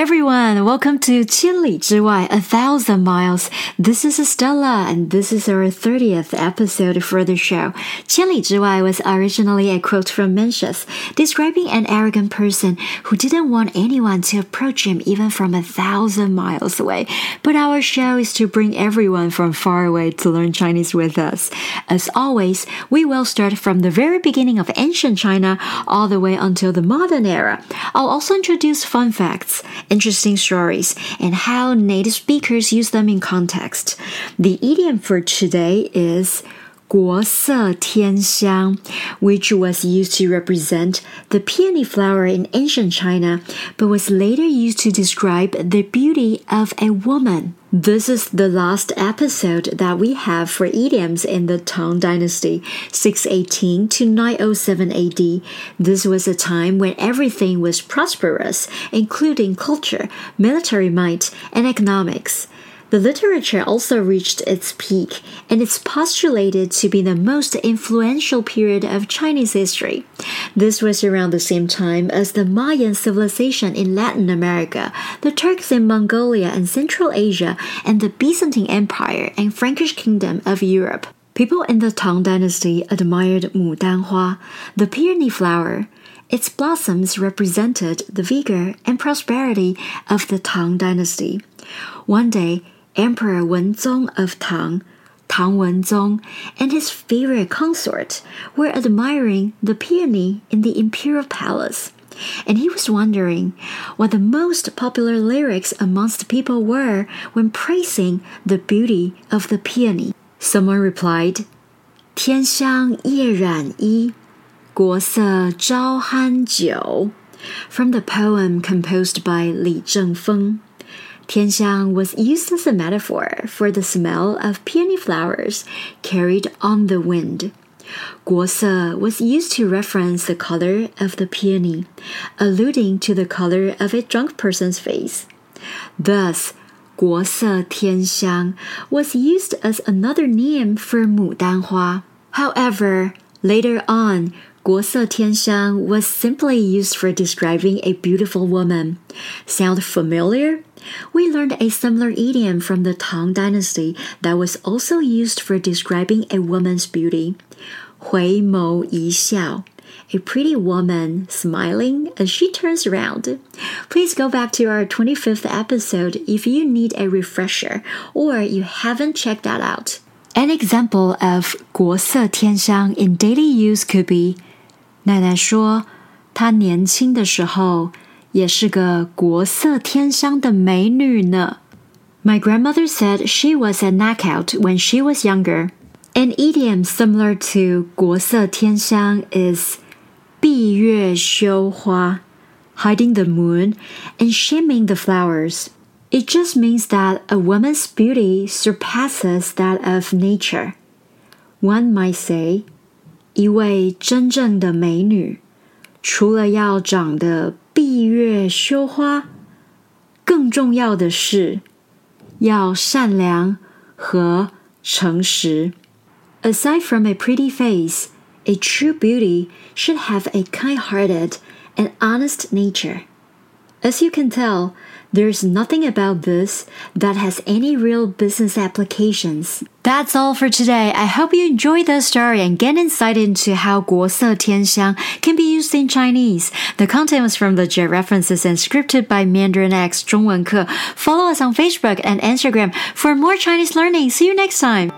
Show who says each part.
Speaker 1: everyone, welcome to 千里之外, a thousand miles. This is Estella, and this is our 30th episode for the show. 千里之外 was originally a quote from Mencius, describing an arrogant person who didn't want anyone to approach him even from a thousand miles away. But our show is to bring everyone from far away to learn Chinese with us. As always, we will start from the very beginning of ancient China all the way until the modern era. I'll also introduce fun facts interesting stories, and how native speakers use them in context. The idiom for today is Guo Tian which was used to represent the peony flower in ancient China, but was later used to describe the beauty of a woman. This is the last episode that we have for idioms in the Tang Dynasty, 618 to 907 AD. This was a time when everything was prosperous, including culture, military might, and economics. The literature also reached its peak, and it's postulated to be the most influential period of Chinese history. This was around the same time as the Mayan civilization in Latin America, the Turks in Mongolia and Central Asia, and the Byzantine Empire and Frankish Kingdom of Europe. People in the Tang Dynasty admired Mudanhua, the peony flower. Its blossoms represented the vigor and prosperity of the Tang Dynasty. One day, Emperor Wenzong of Tang, Tang Wenzong, and his favorite consort were admiring the peony in the imperial palace. And he was wondering what the most popular lyrics amongst people were when praising the beauty of the peony. Someone replied, 天香叶染衣，国色招酣酒. From the poem composed by Li Zhengfeng. Tianxiang was used as a metaphor for the smell of peony flowers carried on the wind. Guose was used to reference the color of the peony, alluding to the color of a drunk person's face. Thus, Guose Tianxiang was used as another name for Mudan Hua. However, later on, Guose Tianxiang was simply used for describing a beautiful woman. Sound familiar? We learned a similar idiom from the Tang Dynasty that was also used for describing a woman's beauty. 回眸一笑 a pretty woman smiling as she turns around. Please go back to our 25th episode if you need a refresher or you haven't checked that out. An example of 国色天香 in daily use could be 奶奶说，她年轻的时候 也是个国色天香的美女呢。My grandmother said she was a knockout when she was younger. An idiom similar to 国色天香 is 闭月羞花, hiding the moon and shaming the flowers. It just means that a woman's beauty surpasses that of nature. One might say, 一位真正的美女，除了要长得 闭月羞花，更重要的是要善良和诚实。Aside from a pretty face, a true beauty should have a kind-hearted and honest nature. As you can tell, there's nothing about this that has any real business applications. That's all for today. I hope you enjoyed the story and get insight into how 国色天香 can be used in Chinese. The content was from the Jet References and scripted by Mandarin X 中文课. Follow us on Facebook and Instagram for more Chinese learning. See you next time.